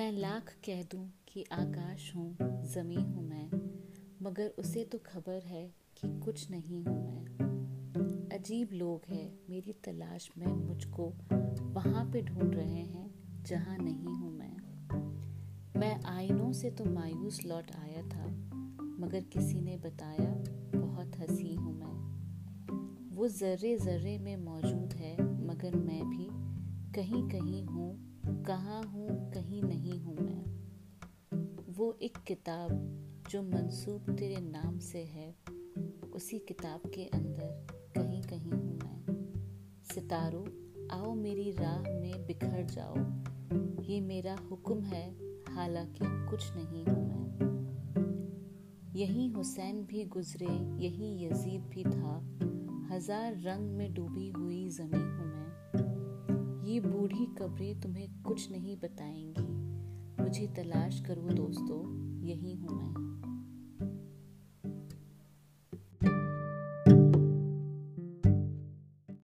लाख कह दूँ कि आकाश हूँ जमी हूँ मैं, मगर उसे तो खबर है कि कुछ नहीं हूँ मैं। अजीब लोग हैं मेरी तलाश में मुझको वहाँ पे ढूंढ रहे हैं, जहाँ नहीं हूँ मैं। मैं आईनों से तो मायूस लौट आया था, मगर किसी ने बताया, बहुत हँसी हूँ मैं। वो जर्रे जर्रे में मौजूद है, मगर मैं भी कहीं कहीं हूँ, कहाँ हूँ मैं वो एक किताब जो मंसूब तेरे नाम से है, उसी किताब के अंदर कहीं कहीं हूँ मैं। सितारों, आओ मेरी राह में बिखर जाओ। ये मेरा हुक्म है, हालाँकि कुछ नहीं हूँ मैं। यही हुसैन भी गुजरे, यही यजीद भी था। हज़ार रंग में डूबी हुई जमी हूँ मैं। ये बूढ़ी कब्रें तुम्हें कुछ नहीं बताएँगी। मुझे तलाश करो दोस्तों।